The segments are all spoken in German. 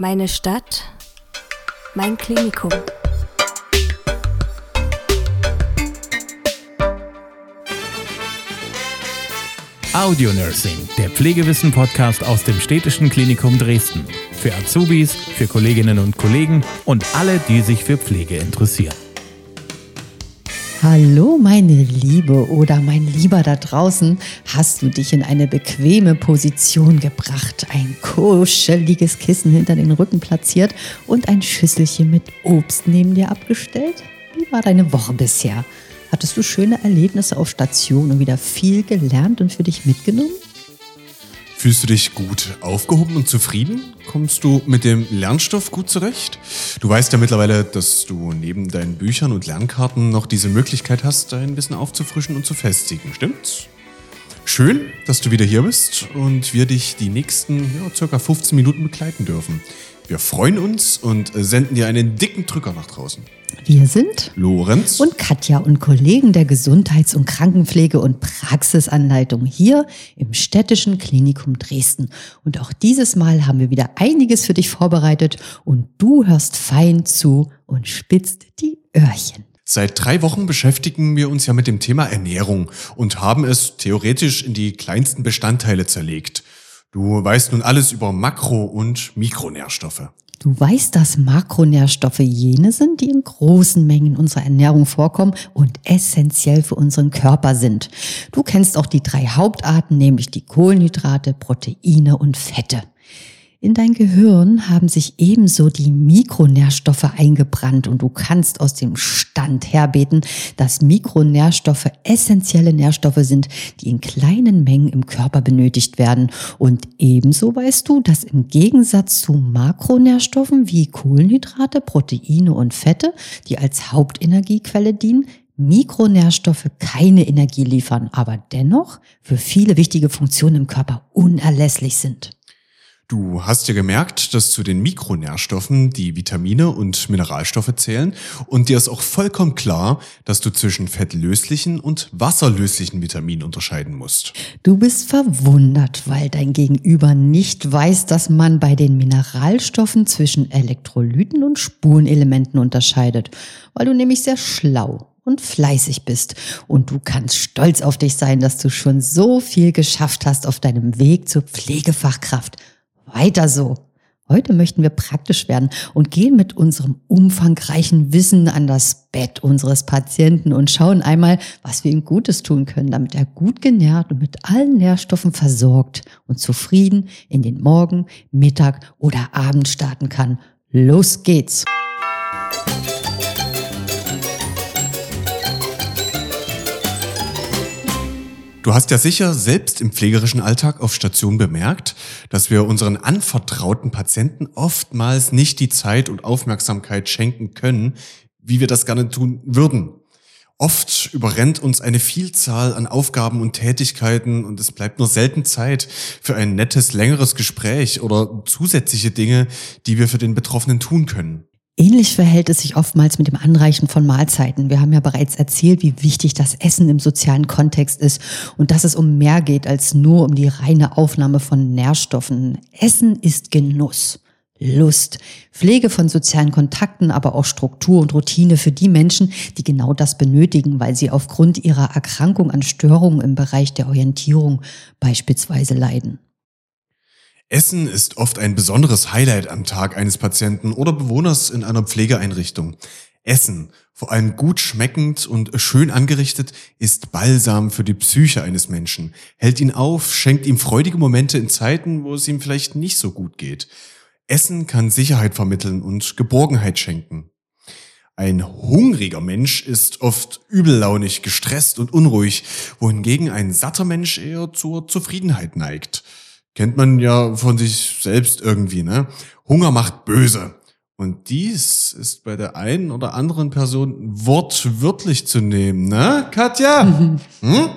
Meine Stadt, mein Klinikum. Audio Nursing, der Pflegewissen-Podcast aus dem Städtischen Klinikum Dresden. Für Azubis, für Kolleginnen und Kollegen und alle, die sich für Pflege interessieren. Hallo meine Liebe oder mein Lieber da draußen, hast du dich in eine bequeme Position gebracht, ein kuscheliges Kissen hinter den Rücken platziert und ein Schüsselchen mit Obst neben dir abgestellt? Wie war deine Woche bisher? Hattest du schöne Erlebnisse auf Station und wieder viel gelernt und für dich mitgenommen? Fühlst du dich gut aufgehoben und zufrieden? Kommst du mit dem Lernstoff gut zurecht? Du weißt ja mittlerweile, dass du neben deinen Büchern und Lernkarten noch diese Möglichkeit hast, dein Wissen aufzufrischen und zu festigen, stimmt's? Schön, dass du wieder hier bist und wir dich die nächsten ja, circa 15 Minuten begleiten dürfen. Wir freuen uns und senden dir einen dicken Drücker nach draußen. Wir sind Lorenz und Katja und Kollegen der Gesundheits- und Krankenpflege und Praxisanleitung hier im Städtischen Klinikum Dresden. Und auch dieses Mal haben wir wieder einiges für dich vorbereitet und du hörst fein zu und spitzt die Öhrchen. Seit drei Wochen beschäftigen wir uns ja mit dem Thema Ernährung und haben es theoretisch in die kleinsten Bestandteile zerlegt. Du weißt nun alles über Makro- und Mikronährstoffe. Du weißt, dass Makronährstoffe jene sind, die in großen Mengen unserer Ernährung vorkommen und essentiell für unseren Körper sind. Du kennst auch die drei Hauptarten, nämlich die Kohlenhydrate, Proteine und Fette. In dein Gehirn haben sich ebenso die Mikronährstoffe eingebrannt und du kannst aus dem Stand herbeten, dass Mikronährstoffe essentielle Nährstoffe sind, die in kleinen Mengen im Körper benötigt werden. Und ebenso weißt du, dass im Gegensatz zu Makronährstoffen wie Kohlenhydrate, Proteine und Fette, die als Hauptenergiequelle dienen, Mikronährstoffe keine Energie liefern, aber dennoch für viele wichtige Funktionen im Körper unerlässlich sind. Du hast ja gemerkt, dass zu den Mikronährstoffen die Vitamine und Mineralstoffe zählen und dir ist auch vollkommen klar, dass du zwischen fettlöslichen und wasserlöslichen Vitaminen unterscheiden musst. Du bist verwundert, weil dein Gegenüber nicht weiß, dass man bei den Mineralstoffen zwischen Elektrolyten und Spurenelementen unterscheidet, weil du nämlich sehr schlau und fleißig bist. Und du kannst stolz auf dich sein, dass du schon so viel geschafft hast auf deinem Weg zur Pflegefachkraft. Weiter so. Heute möchten wir praktisch werden und gehen mit unserem umfangreichen Wissen an das Bett unseres Patienten und schauen einmal, was wir ihm Gutes tun können, damit er gut genährt und mit allen Nährstoffen versorgt und zufrieden in den Morgen, Mittag oder Abend starten kann. Los geht's! Du hast ja sicher selbst im pflegerischen Alltag auf Station bemerkt, dass wir unseren anvertrauten Patienten oftmals nicht die Zeit und Aufmerksamkeit schenken können, wie wir das gerne tun würden. Oft überrennt uns eine Vielzahl an Aufgaben und Tätigkeiten und es bleibt nur selten Zeit für ein nettes, längeres Gespräch oder zusätzliche Dinge, die wir für den Betroffenen tun können. Ähnlich verhält es sich oftmals mit dem Anreichen von Mahlzeiten. Wir haben ja bereits erzählt, wie wichtig das Essen im sozialen Kontext ist und dass es um mehr geht als nur um die reine Aufnahme von Nährstoffen. Essen ist Genuss. Lust, Pflege von sozialen Kontakten, aber auch Struktur und Routine für die Menschen, die genau das benötigen, weil sie aufgrund ihrer Erkrankung an Störungen im Bereich der Orientierung beispielsweise leiden. Essen ist oft ein besonderes Highlight am Tag eines Patienten oder Bewohners in einer Pflegeeinrichtung. Essen, vor allem gut schmeckend und schön angerichtet, ist Balsam für die Psyche eines Menschen, hält ihn auf, schenkt ihm freudige Momente in Zeiten, wo es ihm vielleicht nicht so gut geht. Essen kann Sicherheit vermitteln und Geborgenheit schenken. Ein hungriger Mensch ist oft übellaunig, gestresst und unruhig, wohingegen ein satter Mensch eher zur Zufriedenheit neigt. Kennt man ja von sich selbst irgendwie, ne? Hunger macht böse. Und dies ist bei der einen oder anderen Person wortwörtlich zu nehmen, ne, Katja? Hm?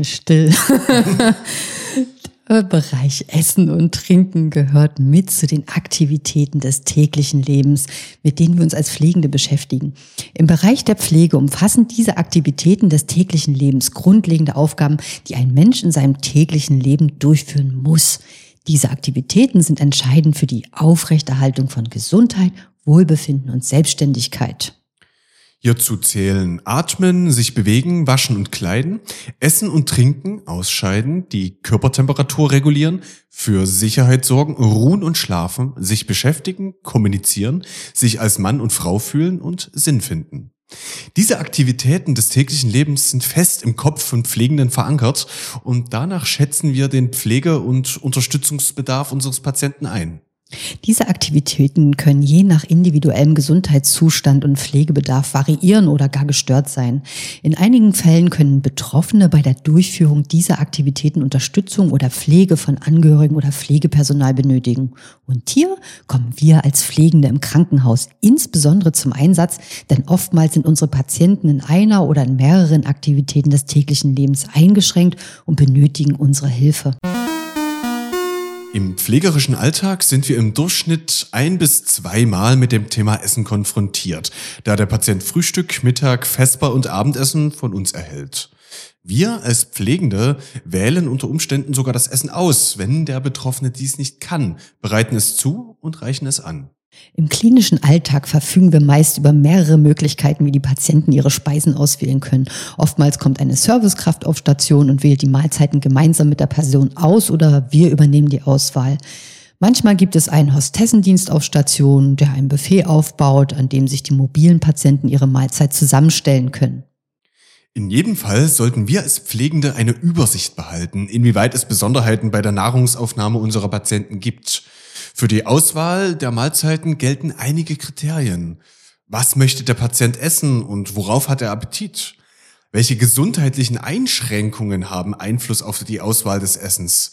Still. Bereich Essen und Trinken gehört mit zu den Aktivitäten des täglichen Lebens, mit denen wir uns als Pflegende beschäftigen. Im Bereich der Pflege umfassen diese Aktivitäten des täglichen Lebens grundlegende Aufgaben, die ein Mensch in seinem täglichen Leben durchführen muss. Diese Aktivitäten sind entscheidend für die Aufrechterhaltung von Gesundheit, Wohlbefinden und Selbstständigkeit. Hierzu zählen Atmen, sich bewegen, waschen und kleiden, Essen und Trinken, ausscheiden, die Körpertemperatur regulieren, für Sicherheit sorgen, ruhen und schlafen, sich beschäftigen, kommunizieren, sich als Mann und Frau fühlen und Sinn finden. Diese Aktivitäten des täglichen Lebens sind fest im Kopf von Pflegenden verankert und danach schätzen wir den Pflege- und Unterstützungsbedarf unseres Patienten ein. Diese Aktivitäten können je nach individuellem Gesundheitszustand und Pflegebedarf variieren oder gar gestört sein. In einigen Fällen können Betroffene bei der Durchführung dieser Aktivitäten Unterstützung oder Pflege von Angehörigen oder Pflegepersonal benötigen. Und hier kommen wir als Pflegende im Krankenhaus insbesondere zum Einsatz, denn oftmals sind unsere Patienten in einer oder in mehreren Aktivitäten des täglichen Lebens eingeschränkt und benötigen unsere Hilfe. Im pflegerischen Alltag sind wir im Durchschnitt ein bis zweimal mit dem Thema Essen konfrontiert, da der Patient Frühstück, Mittag, Vesper und Abendessen von uns erhält. Wir als Pflegende wählen unter Umständen sogar das Essen aus, wenn der Betroffene dies nicht kann, bereiten es zu und reichen es an. Im klinischen Alltag verfügen wir meist über mehrere Möglichkeiten, wie die Patienten ihre Speisen auswählen können. Oftmals kommt eine Servicekraft auf Station und wählt die Mahlzeiten gemeinsam mit der Person aus oder wir übernehmen die Auswahl. Manchmal gibt es einen Hostessendienst auf Station, der ein Buffet aufbaut, an dem sich die mobilen Patienten ihre Mahlzeit zusammenstellen können. In jedem Fall sollten wir als Pflegende eine Übersicht behalten, inwieweit es Besonderheiten bei der Nahrungsaufnahme unserer Patienten gibt. Für die Auswahl der Mahlzeiten gelten einige Kriterien. Was möchte der Patient essen und worauf hat er Appetit? Welche gesundheitlichen Einschränkungen haben Einfluss auf die Auswahl des Essens?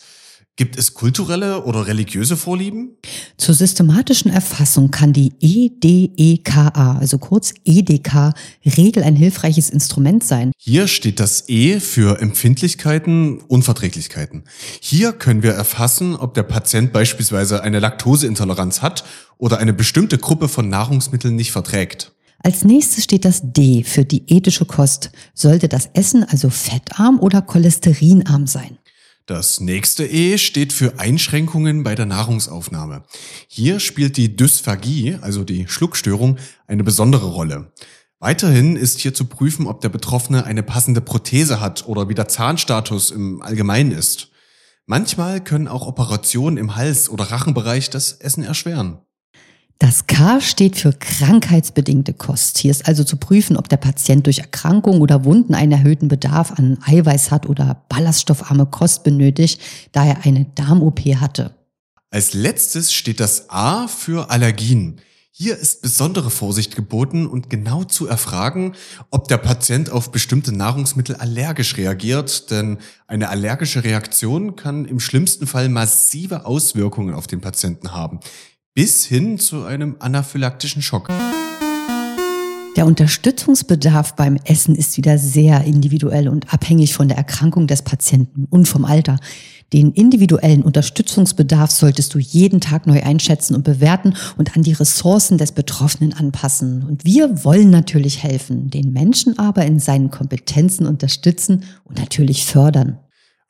Gibt es kulturelle oder religiöse Vorlieben? Zur systematischen Erfassung kann die EDEKA, also kurz EDK, Regel ein hilfreiches Instrument sein. Hier steht das E für Empfindlichkeiten, Unverträglichkeiten. Hier können wir erfassen, ob der Patient beispielsweise eine Laktoseintoleranz hat oder eine bestimmte Gruppe von Nahrungsmitteln nicht verträgt. Als nächstes steht das D für diätische Kost. Sollte das Essen also fettarm oder cholesterinarm sein? Das nächste E steht für Einschränkungen bei der Nahrungsaufnahme. Hier spielt die Dysphagie, also die Schluckstörung, eine besondere Rolle. Weiterhin ist hier zu prüfen, ob der Betroffene eine passende Prothese hat oder wie der Zahnstatus im Allgemeinen ist. Manchmal können auch Operationen im Hals- oder Rachenbereich das Essen erschweren. Das K steht für krankheitsbedingte Kost. Hier ist also zu prüfen, ob der Patient durch Erkrankung oder Wunden einen erhöhten Bedarf an Eiweiß hat oder ballaststoffarme Kost benötigt, da er eine Darm-OP hatte. Als letztes steht das A für Allergien. Hier ist besondere Vorsicht geboten und genau zu erfragen, ob der Patient auf bestimmte Nahrungsmittel allergisch reagiert, denn eine allergische Reaktion kann im schlimmsten Fall massive Auswirkungen auf den Patienten haben bis hin zu einem anaphylaktischen Schock. Der Unterstützungsbedarf beim Essen ist wieder sehr individuell und abhängig von der Erkrankung des Patienten und vom Alter. Den individuellen Unterstützungsbedarf solltest du jeden Tag neu einschätzen und bewerten und an die Ressourcen des Betroffenen anpassen. Und wir wollen natürlich helfen, den Menschen aber in seinen Kompetenzen unterstützen und natürlich fördern.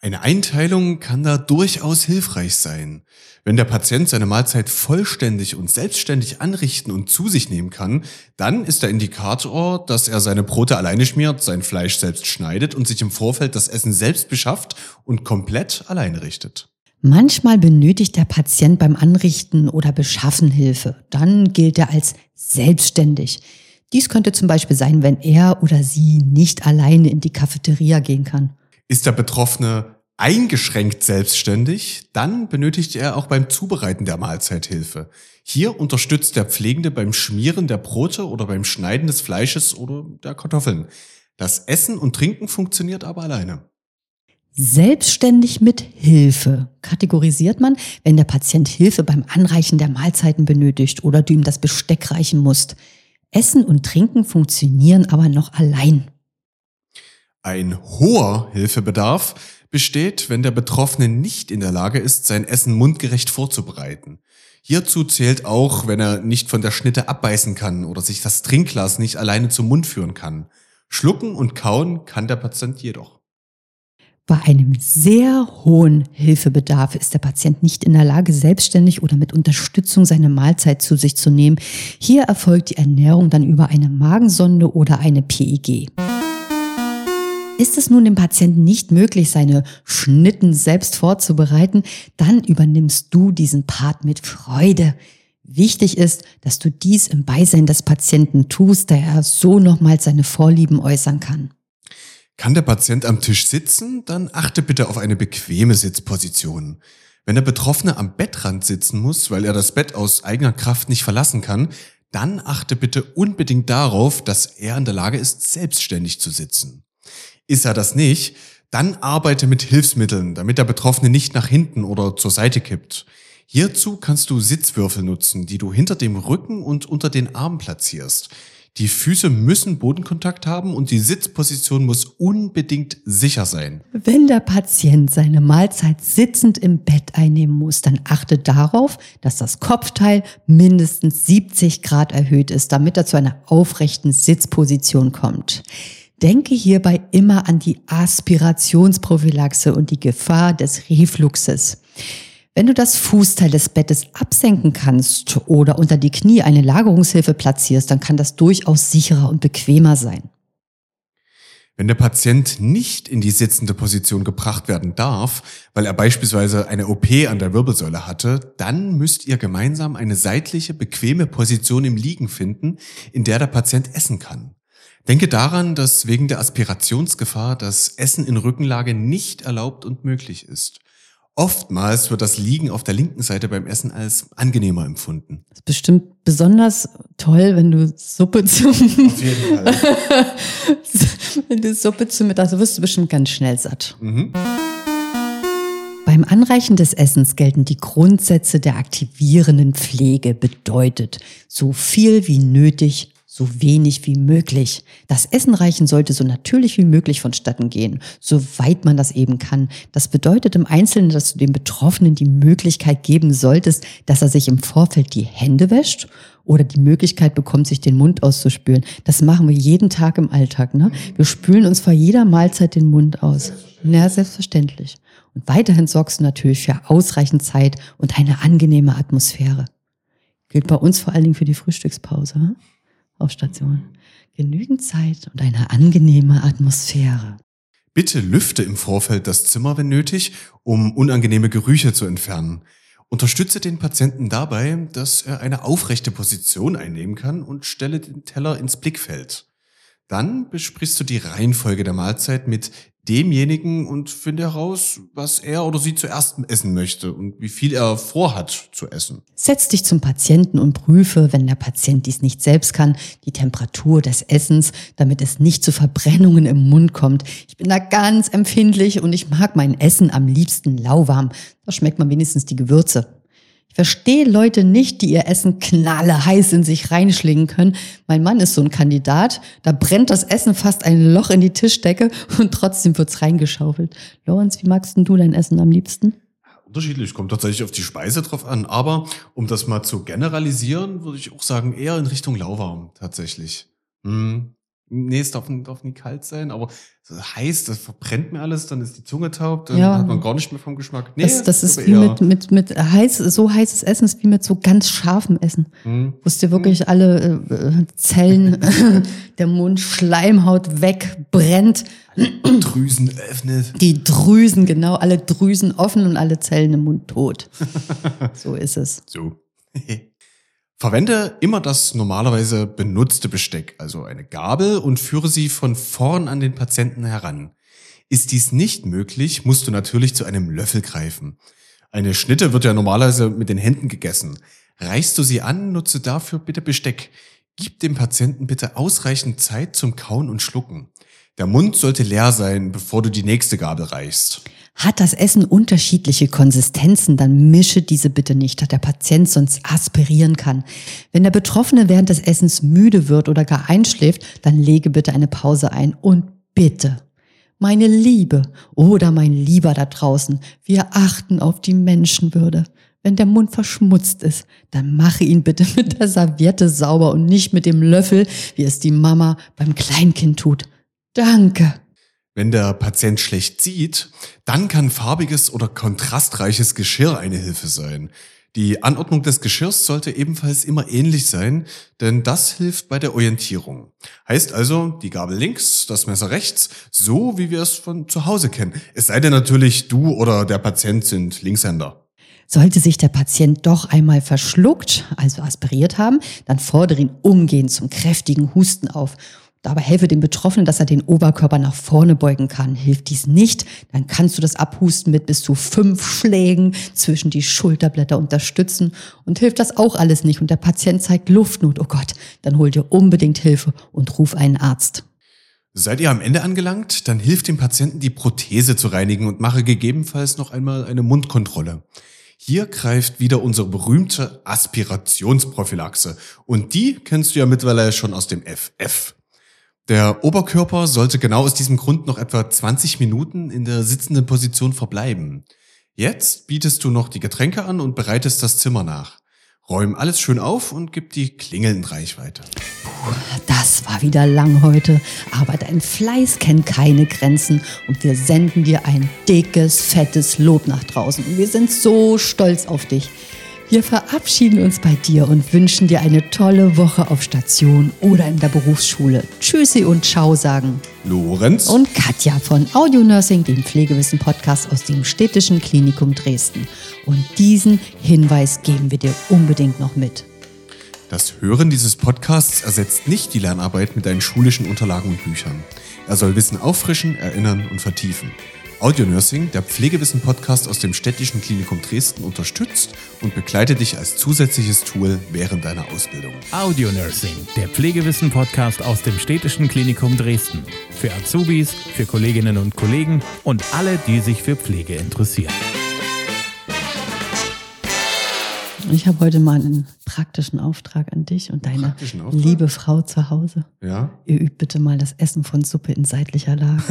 Eine Einteilung kann da durchaus hilfreich sein. Wenn der Patient seine Mahlzeit vollständig und selbstständig anrichten und zu sich nehmen kann, dann ist der Indikator, dass er seine Brote alleine schmiert, sein Fleisch selbst schneidet und sich im Vorfeld das Essen selbst beschafft und komplett alleine richtet. Manchmal benötigt der Patient beim Anrichten oder Beschaffen Hilfe. Dann gilt er als selbstständig. Dies könnte zum Beispiel sein, wenn er oder sie nicht alleine in die Cafeteria gehen kann. Ist der Betroffene eingeschränkt selbstständig, dann benötigt er auch beim Zubereiten der Mahlzeit Hilfe. Hier unterstützt der Pflegende beim Schmieren der Brote oder beim Schneiden des Fleisches oder der Kartoffeln. Das Essen und Trinken funktioniert aber alleine. Selbstständig mit Hilfe kategorisiert man, wenn der Patient Hilfe beim Anreichen der Mahlzeiten benötigt oder du ihm das Besteck reichen musst. Essen und Trinken funktionieren aber noch allein. Ein hoher Hilfebedarf besteht, wenn der Betroffene nicht in der Lage ist, sein Essen mundgerecht vorzubereiten. Hierzu zählt auch, wenn er nicht von der Schnitte abbeißen kann oder sich das Trinkglas nicht alleine zum Mund führen kann. Schlucken und kauen kann der Patient jedoch. Bei einem sehr hohen Hilfebedarf ist der Patient nicht in der Lage, selbstständig oder mit Unterstützung seine Mahlzeit zu sich zu nehmen. Hier erfolgt die Ernährung dann über eine Magensonde oder eine PEG. Ist es nun dem Patienten nicht möglich, seine Schnitten selbst vorzubereiten, dann übernimmst du diesen Part mit Freude. Wichtig ist, dass du dies im Beisein des Patienten tust, da er so nochmals seine Vorlieben äußern kann. Kann der Patient am Tisch sitzen, dann achte bitte auf eine bequeme Sitzposition. Wenn der Betroffene am Bettrand sitzen muss, weil er das Bett aus eigener Kraft nicht verlassen kann, dann achte bitte unbedingt darauf, dass er in der Lage ist, selbstständig zu sitzen. Ist er das nicht, dann arbeite mit Hilfsmitteln, damit der Betroffene nicht nach hinten oder zur Seite kippt. Hierzu kannst du Sitzwürfel nutzen, die du hinter dem Rücken und unter den Armen platzierst. Die Füße müssen Bodenkontakt haben und die Sitzposition muss unbedingt sicher sein. Wenn der Patient seine Mahlzeit sitzend im Bett einnehmen muss, dann achte darauf, dass das Kopfteil mindestens 70 Grad erhöht ist, damit er zu einer aufrechten Sitzposition kommt. Denke hierbei immer an die Aspirationsprophylaxe und die Gefahr des Refluxes. Wenn du das Fußteil des Bettes absenken kannst oder unter die Knie eine Lagerungshilfe platzierst, dann kann das durchaus sicherer und bequemer sein. Wenn der Patient nicht in die sitzende Position gebracht werden darf, weil er beispielsweise eine OP an der Wirbelsäule hatte, dann müsst ihr gemeinsam eine seitliche, bequeme Position im Liegen finden, in der der Patient essen kann. Denke daran, dass wegen der Aspirationsgefahr das Essen in Rückenlage nicht erlaubt und möglich ist. Oftmals wird das Liegen auf der linken Seite beim Essen als angenehmer empfunden. Das ist bestimmt besonders toll, wenn du Suppe zum Auf jeden Fall. wenn du Suppe zum Mittag, also wirst du bestimmt ganz schnell satt. Mhm. Beim Anreichen des Essens gelten die Grundsätze der aktivierenden Pflege bedeutet so viel wie nötig, so wenig wie möglich. Das Essen reichen sollte so natürlich wie möglich vonstatten gehen, soweit man das eben kann. Das bedeutet im Einzelnen, dass du dem Betroffenen die Möglichkeit geben solltest, dass er sich im Vorfeld die Hände wäscht oder die Möglichkeit bekommt, sich den Mund auszuspülen. Das machen wir jeden Tag im Alltag. Ne? Wir spülen uns vor jeder Mahlzeit den Mund aus. Ja, selbstverständlich. Und weiterhin sorgst du natürlich für ausreichend Zeit und eine angenehme Atmosphäre. Gilt bei uns vor allen Dingen für die Frühstückspause. Hm? Auf Station. Genügend Zeit und eine angenehme Atmosphäre. Bitte lüfte im Vorfeld das Zimmer, wenn nötig, um unangenehme Gerüche zu entfernen. Unterstütze den Patienten dabei, dass er eine aufrechte Position einnehmen kann und stelle den Teller ins Blickfeld. Dann besprichst du die Reihenfolge der Mahlzeit mit demjenigen und finde heraus, was er oder sie zuerst essen möchte und wie viel er vorhat zu essen. Setz dich zum Patienten und prüfe, wenn der Patient dies nicht selbst kann, die Temperatur des Essens, damit es nicht zu Verbrennungen im Mund kommt. Ich bin da ganz empfindlich und ich mag mein Essen am liebsten lauwarm. Da schmeckt man wenigstens die Gewürze. Ich verstehe Leute nicht, die ihr Essen knalle heiß in sich reinschlingen können. Mein Mann ist so ein Kandidat. Da brennt das Essen fast ein Loch in die Tischdecke und trotzdem wird's reingeschaufelt. Lorenz, wie magst denn du dein Essen am liebsten? Unterschiedlich, kommt tatsächlich auf die Speise drauf an. Aber um das mal zu generalisieren, würde ich auch sagen, eher in Richtung lauwarm tatsächlich. Hm. Nee, es darf, darf nie kalt sein, aber heiß, das verbrennt mir alles, dann ist die Zunge taub, dann Ja. hat man gar nicht mehr vom Geschmack. Nee, das, das ist wie mit, mit, mit heiß, so heißes Essen ist wie mit so ganz scharfem Essen. Hm. Wo es dir wirklich alle äh, Zellen der Mundschleimhaut wegbrennt. Drüsen öffnet. Die Drüsen, genau, alle Drüsen offen und alle Zellen im Mund tot. So ist es. So. Verwende immer das normalerweise benutzte Besteck, also eine Gabel, und führe sie von vorn an den Patienten heran. Ist dies nicht möglich, musst du natürlich zu einem Löffel greifen. Eine Schnitte wird ja normalerweise mit den Händen gegessen. Reichst du sie an, nutze dafür bitte Besteck. Gib dem Patienten bitte ausreichend Zeit zum Kauen und Schlucken. Der Mund sollte leer sein, bevor du die nächste Gabel reichst. Hat das Essen unterschiedliche Konsistenzen, dann mische diese bitte nicht, dass der Patient sonst aspirieren kann. Wenn der Betroffene während des Essens müde wird oder gar einschläft, dann lege bitte eine Pause ein und bitte. Meine Liebe oder mein Lieber da draußen, wir achten auf die Menschenwürde. Wenn der Mund verschmutzt ist, dann mache ihn bitte mit der Serviette sauber und nicht mit dem Löffel, wie es die Mama beim Kleinkind tut. Danke. Wenn der Patient schlecht sieht, dann kann farbiges oder kontrastreiches Geschirr eine Hilfe sein. Die Anordnung des Geschirrs sollte ebenfalls immer ähnlich sein, denn das hilft bei der Orientierung. Heißt also, die Gabel links, das Messer rechts, so wie wir es von zu Hause kennen. Es sei denn natürlich, du oder der Patient sind Linkshänder. Sollte sich der Patient doch einmal verschluckt, also aspiriert haben, dann fordere ihn umgehend zum kräftigen Husten auf. Dabei helfe dem Betroffenen, dass er den Oberkörper nach vorne beugen kann. Hilft dies nicht, dann kannst du das Abhusten mit bis zu fünf Schlägen zwischen die Schulterblätter unterstützen. Und hilft das auch alles nicht und der Patient zeigt Luftnot, oh Gott, dann hol dir unbedingt Hilfe und ruf einen Arzt. Seid ihr am Ende angelangt? Dann hilft dem Patienten die Prothese zu reinigen und mache gegebenenfalls noch einmal eine Mundkontrolle. Hier greift wieder unsere berühmte Aspirationsprophylaxe. Und die kennst du ja mittlerweile schon aus dem FF. Der Oberkörper sollte genau aus diesem Grund noch etwa 20 Minuten in der sitzenden Position verbleiben. Jetzt bietest du noch die Getränke an und bereitest das Zimmer nach. Räum alles schön auf und gib die Klingel in Reichweite. Puh, das war wieder lang heute, aber dein Fleiß kennt keine Grenzen und wir senden dir ein dickes, fettes Lob nach draußen. Wir sind so stolz auf dich. Wir verabschieden uns bei dir und wünschen dir eine tolle Woche auf Station oder in der Berufsschule. Tschüssi und Ciao sagen. Lorenz und Katja von Audio Nursing, dem Pflegewissen-Podcast aus dem Städtischen Klinikum Dresden. Und diesen Hinweis geben wir dir unbedingt noch mit. Das Hören dieses Podcasts ersetzt nicht die Lernarbeit mit deinen schulischen Unterlagen und Büchern. Er soll Wissen auffrischen, erinnern und vertiefen. Audio Nursing, der Pflegewissen-Podcast aus dem Städtischen Klinikum Dresden, unterstützt und begleitet dich als zusätzliches Tool während deiner Ausbildung. Audio Nursing, der Pflegewissen-Podcast aus dem Städtischen Klinikum Dresden. Für Azubis, für Kolleginnen und Kollegen und alle, die sich für Pflege interessieren. Ich habe heute mal einen praktischen Auftrag an dich und deine liebe Frau zu Hause. Ja. Ihr übt bitte mal das Essen von Suppe in seitlicher Lage.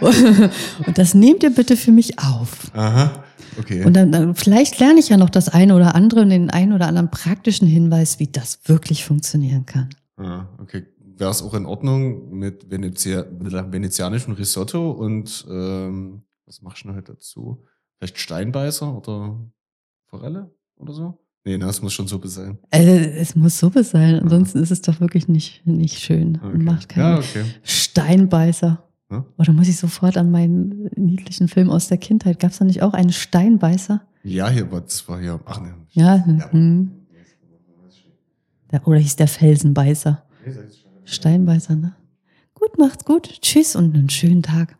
und das nehmt ihr bitte für mich auf. Aha. Okay. Und dann, dann vielleicht lerne ich ja noch das eine oder andere und den einen oder anderen praktischen Hinweis, wie das wirklich funktionieren kann. Ah, okay. Wäre es auch in Ordnung mit Venezia venezianischem Risotto und ähm, was machst du noch dazu? Vielleicht Steinbeißer oder Forelle oder so? Nee, na, es muss schon Suppe sein. Äh, es muss Suppe sein, ansonsten ja. ist es doch wirklich nicht, nicht schön. Okay. Macht keinen ja, okay. Steinbeißer. Ja? Oder muss ich sofort an meinen niedlichen Film aus der Kindheit? Gab es da nicht auch einen Steinbeißer? Ja, hier, war das war hier. Ach ne. Ja, ja. Hm. Oder hieß der Felsenbeißer? Steinbeißer, ne? Gut, macht's gut. Tschüss und einen schönen Tag.